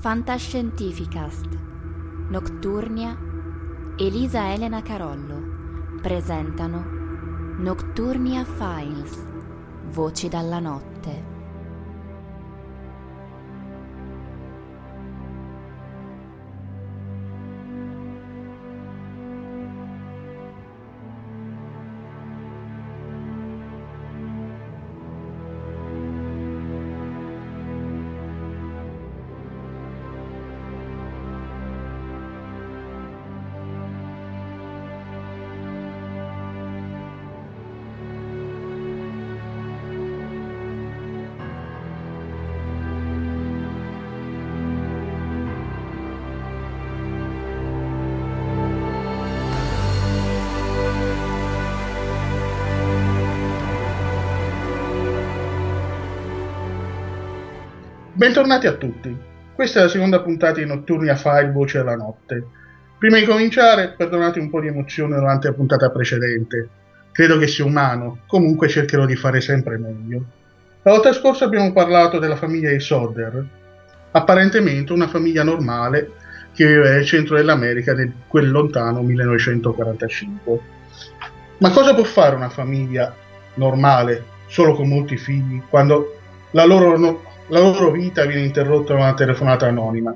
Fantascientificast. Nocturnia Elisa Elena Carollo. Presentano Nocturnia Files Voci dalla notte Bentornati a tutti. Questa è la seconda puntata di Notturni a File Voce della Notte. Prima di cominciare, perdonate un po' di emozione durante la puntata precedente. Credo che sia umano, comunque cercherò di fare sempre meglio. La volta scorsa abbiamo parlato della famiglia di Sodder, apparentemente una famiglia normale che viveva nel centro dell'America nel quel lontano 1945. Ma cosa può fare una famiglia normale, solo con molti figli, quando la loro no- la loro vita viene interrotta da una telefonata anonima.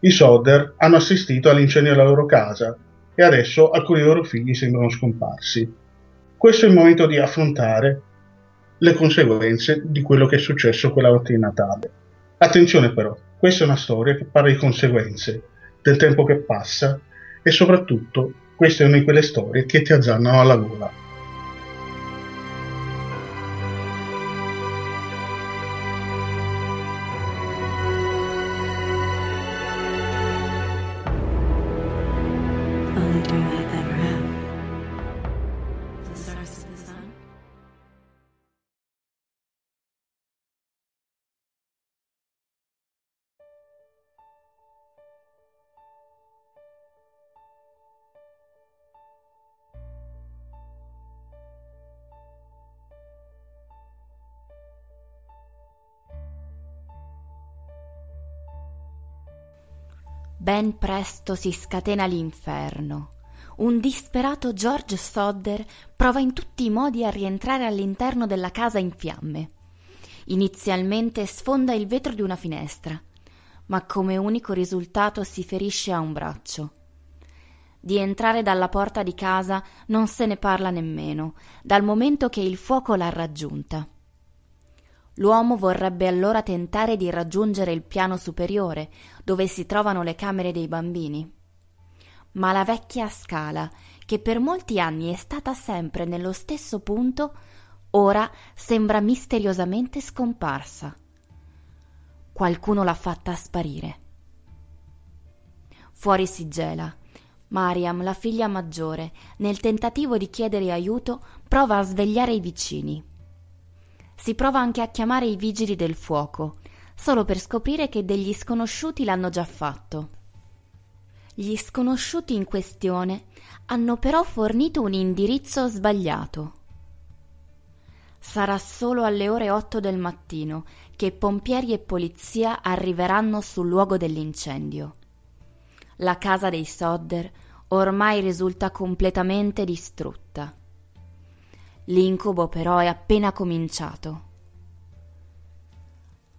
I Sodder hanno assistito all'incendio della loro casa e adesso alcuni dei loro figli sembrano scomparsi. Questo è il momento di affrontare le conseguenze di quello che è successo quella notte di Natale. Attenzione però, questa è una storia che parla di conseguenze, del tempo che passa e soprattutto questa è una di quelle storie che ti azzannano alla gola. Ben presto si scatena l'inferno. Un disperato George Sodder prova in tutti i modi a rientrare all'interno della casa in fiamme. Inizialmente sfonda il vetro di una finestra, ma come unico risultato si ferisce a un braccio. Di entrare dalla porta di casa non se ne parla nemmeno, dal momento che il fuoco l'ha raggiunta. L'uomo vorrebbe allora tentare di raggiungere il piano superiore, dove si trovano le camere dei bambini. Ma la vecchia scala, che per molti anni è stata sempre nello stesso punto, ora sembra misteriosamente scomparsa. Qualcuno l'ha fatta sparire. Fuori si gela. Mariam, la figlia maggiore, nel tentativo di chiedere aiuto, prova a svegliare i vicini. Si prova anche a chiamare i vigili del fuoco, solo per scoprire che degli sconosciuti l'hanno già fatto. Gli sconosciuti in questione hanno però fornito un indirizzo sbagliato. Sarà solo alle ore 8 del mattino che pompieri e polizia arriveranno sul luogo dell'incendio. La casa dei Sodder ormai risulta completamente distrutta. L'incubo però è appena cominciato.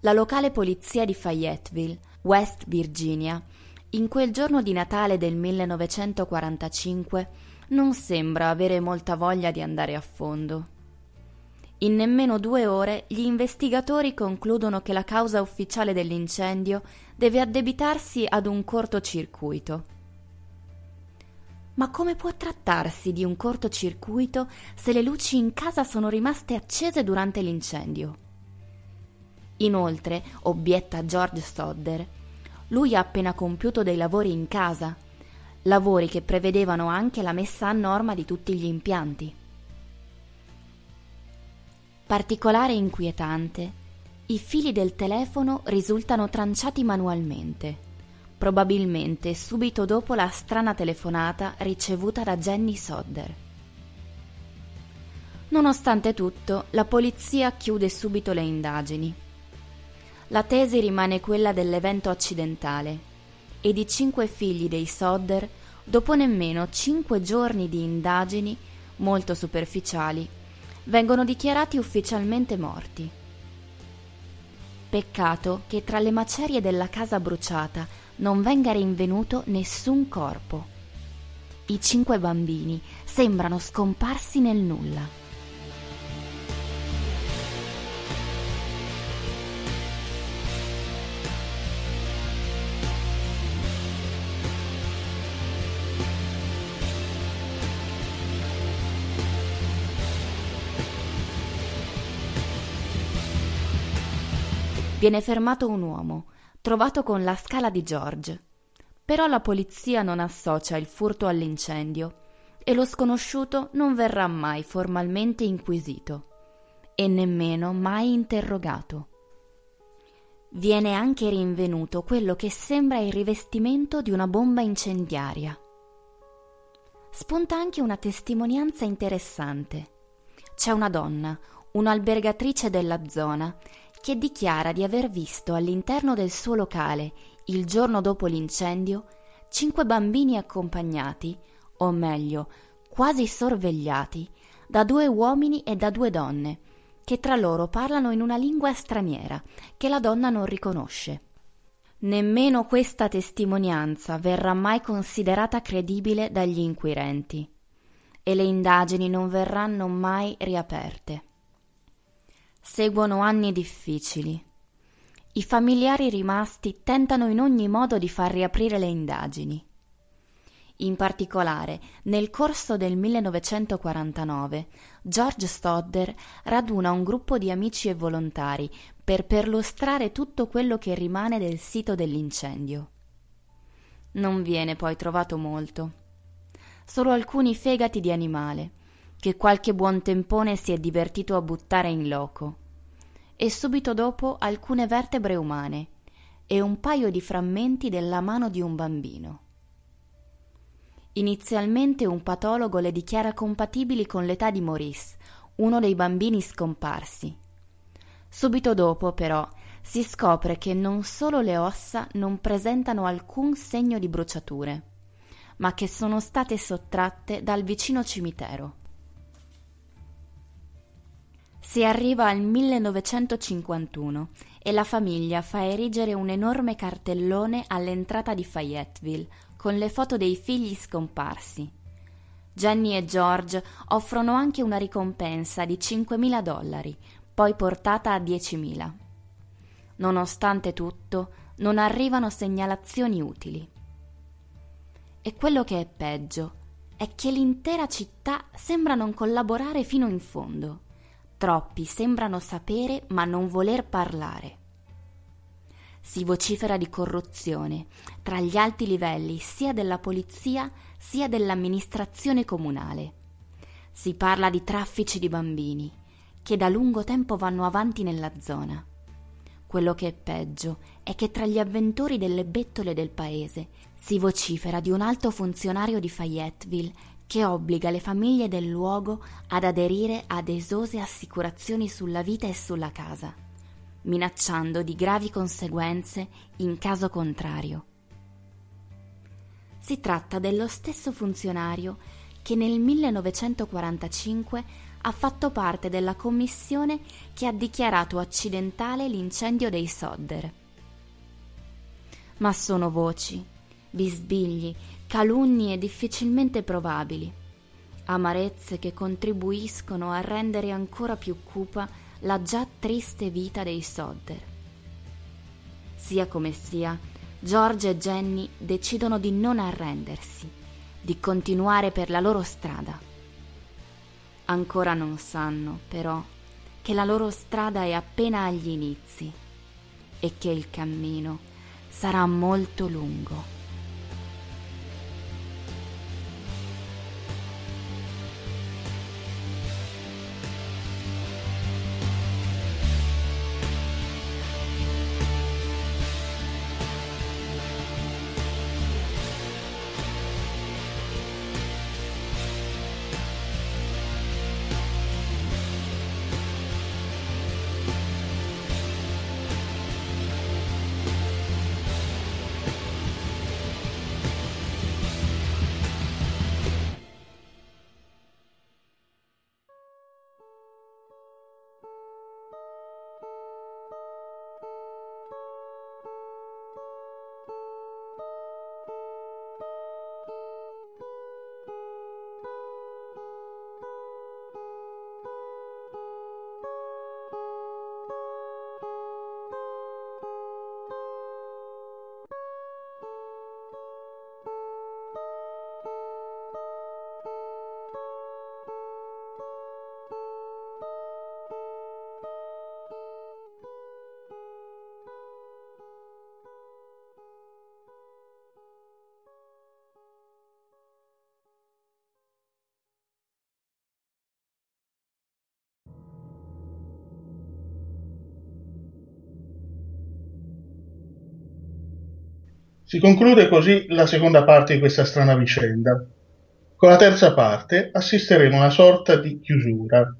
La locale polizia di Fayetteville, West Virginia, in quel giorno di Natale del 1945 non sembra avere molta voglia di andare a fondo. In nemmeno due ore gli investigatori concludono che la causa ufficiale dell'incendio deve addebitarsi ad un cortocircuito. Ma come può trattarsi di un cortocircuito se le luci in casa sono rimaste accese durante l'incendio? Inoltre, obietta George Sodder, lui ha appena compiuto dei lavori in casa, lavori che prevedevano anche la messa a norma di tutti gli impianti. Particolare inquietante, i fili del telefono risultano tranciati manualmente probabilmente subito dopo la strana telefonata ricevuta da Jenny Sodder. Nonostante tutto, la polizia chiude subito le indagini. La tesi rimane quella dell'evento accidentale ed i cinque figli dei Sodder, dopo nemmeno cinque giorni di indagini molto superficiali, vengono dichiarati ufficialmente morti. Peccato che tra le macerie della casa bruciata non venga rinvenuto nessun corpo. I cinque bambini sembrano scomparsi nel nulla. Viene fermato un uomo trovato con la scala di George. Però la polizia non associa il furto all'incendio e lo sconosciuto non verrà mai formalmente inquisito e nemmeno mai interrogato. Viene anche rinvenuto quello che sembra il rivestimento di una bomba incendiaria. Spunta anche una testimonianza interessante. C'è una donna, un'albergatrice della zona, che dichiara di aver visto all'interno del suo locale, il giorno dopo l'incendio, cinque bambini accompagnati, o meglio, quasi sorvegliati, da due uomini e da due donne, che tra loro parlano in una lingua straniera che la donna non riconosce. Nemmeno questa testimonianza verrà mai considerata credibile dagli inquirenti e le indagini non verranno mai riaperte. Seguono anni difficili. I familiari rimasti tentano in ogni modo di far riaprire le indagini. In particolare, nel corso del 1949, George Stodder raduna un gruppo di amici e volontari per perlustrare tutto quello che rimane del sito dell'incendio. Non viene poi trovato molto. Solo alcuni fegati di animale, che qualche buon tempone si è divertito a buttare in loco, e subito dopo alcune vertebre umane e un paio di frammenti della mano di un bambino. Inizialmente un patologo le dichiara compatibili con l'età di Maurice, uno dei bambini scomparsi. Subito dopo, però, si scopre che non solo le ossa non presentano alcun segno di bruciature, ma che sono state sottratte dal vicino cimitero. Si arriva al 1951 e la famiglia fa erigere un enorme cartellone all'entrata di Fayetteville con le foto dei figli scomparsi. Jenny e George offrono anche una ricompensa di 5.000 dollari poi portata a 10.000. Nonostante tutto, non arrivano segnalazioni utili. E quello che è peggio è che l'intera città sembra non collaborare fino in fondo. Troppi sembrano sapere ma non voler parlare. Si vocifera di corruzione tra gli alti livelli sia della polizia sia dell'amministrazione comunale. Si parla di traffici di bambini che da lungo tempo vanno avanti nella zona. Quello che è peggio è che tra gli avventori delle bettole del paese si vocifera di un alto funzionario di Fayetteville che obbliga le famiglie del luogo ad aderire ad esose assicurazioni sulla vita e sulla casa, minacciando di gravi conseguenze in caso contrario. Si tratta dello stesso funzionario che nel 1945 ha fatto parte della commissione che ha dichiarato accidentale l'incendio dei Sodder. Ma sono voci, bisbigli, calunnie difficilmente probabili, amarezze che contribuiscono a rendere ancora più cupa la già triste vita dei Sodder. Sia come sia, George e Jenny decidono di non arrendersi, di continuare per la loro strada. Ancora non sanno, però, che la loro strada è appena agli inizi e che il cammino sarà molto lungo. Si conclude così la seconda parte di questa strana vicenda. Con la terza parte assisteremo a una sorta di chiusura,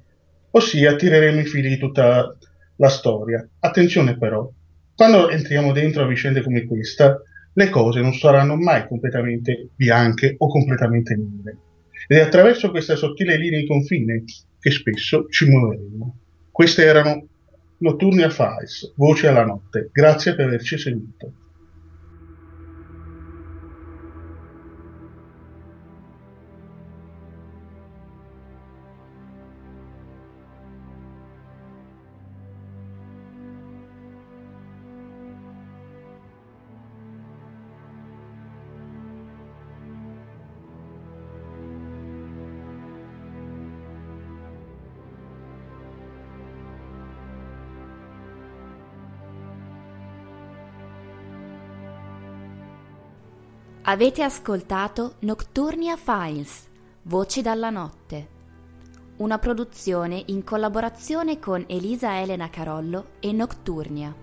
ossia tireremo i fili di tutta la storia. Attenzione però, quando entriamo dentro a vicende come questa, le cose non saranno mai completamente bianche o completamente nere. Ed è attraverso questa sottile linea di confine che spesso ci muoveremo. Queste erano Notturnia Files, Voci alla notte. Grazie per averci seguito. Avete ascoltato Nocturnia Files, Voci dalla notte, una produzione in collaborazione con Elisa Elena Carollo e Nocturnia.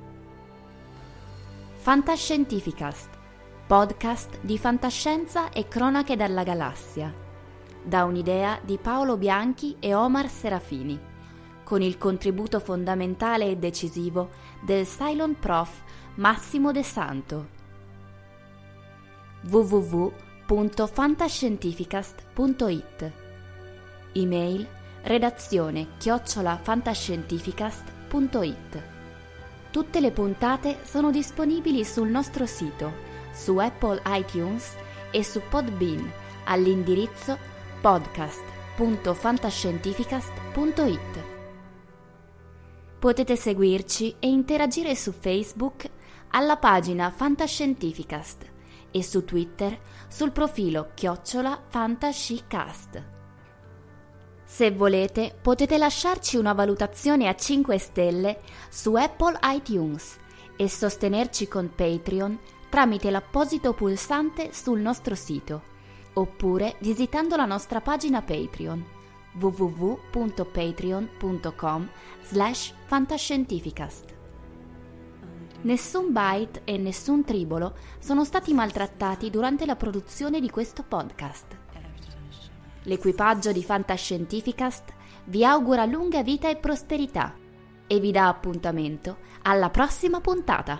Fantascientificast, podcast di fantascienza e cronache dalla galassia, da un'idea di Paolo Bianchi e Omar Serafini, con il contributo fondamentale e decisivo del Cylon Prof Massimo De Santo www.fantascientificast.it Email redazione chiocciolafantascientificast.it Tutte le puntate sono disponibili sul nostro sito, su Apple iTunes e su Podbean all'indirizzo podcast.fantascientificast.it Potete seguirci e interagire su Facebook alla pagina Fantascientificast e su Twitter sul profilo chiocciola Fantascicast. Se volete potete lasciarci una valutazione a 5 stelle su Apple iTunes e sostenerci con Patreon tramite l'apposito pulsante sul nostro sito oppure visitando la nostra pagina Patreon www.patreon.com slash fantascientificast. Nessun byte e nessun tribolo sono stati maltrattati durante la produzione di questo podcast. L'equipaggio di Fantascientificast vi augura lunga vita e prosperità e vi dà appuntamento alla prossima puntata.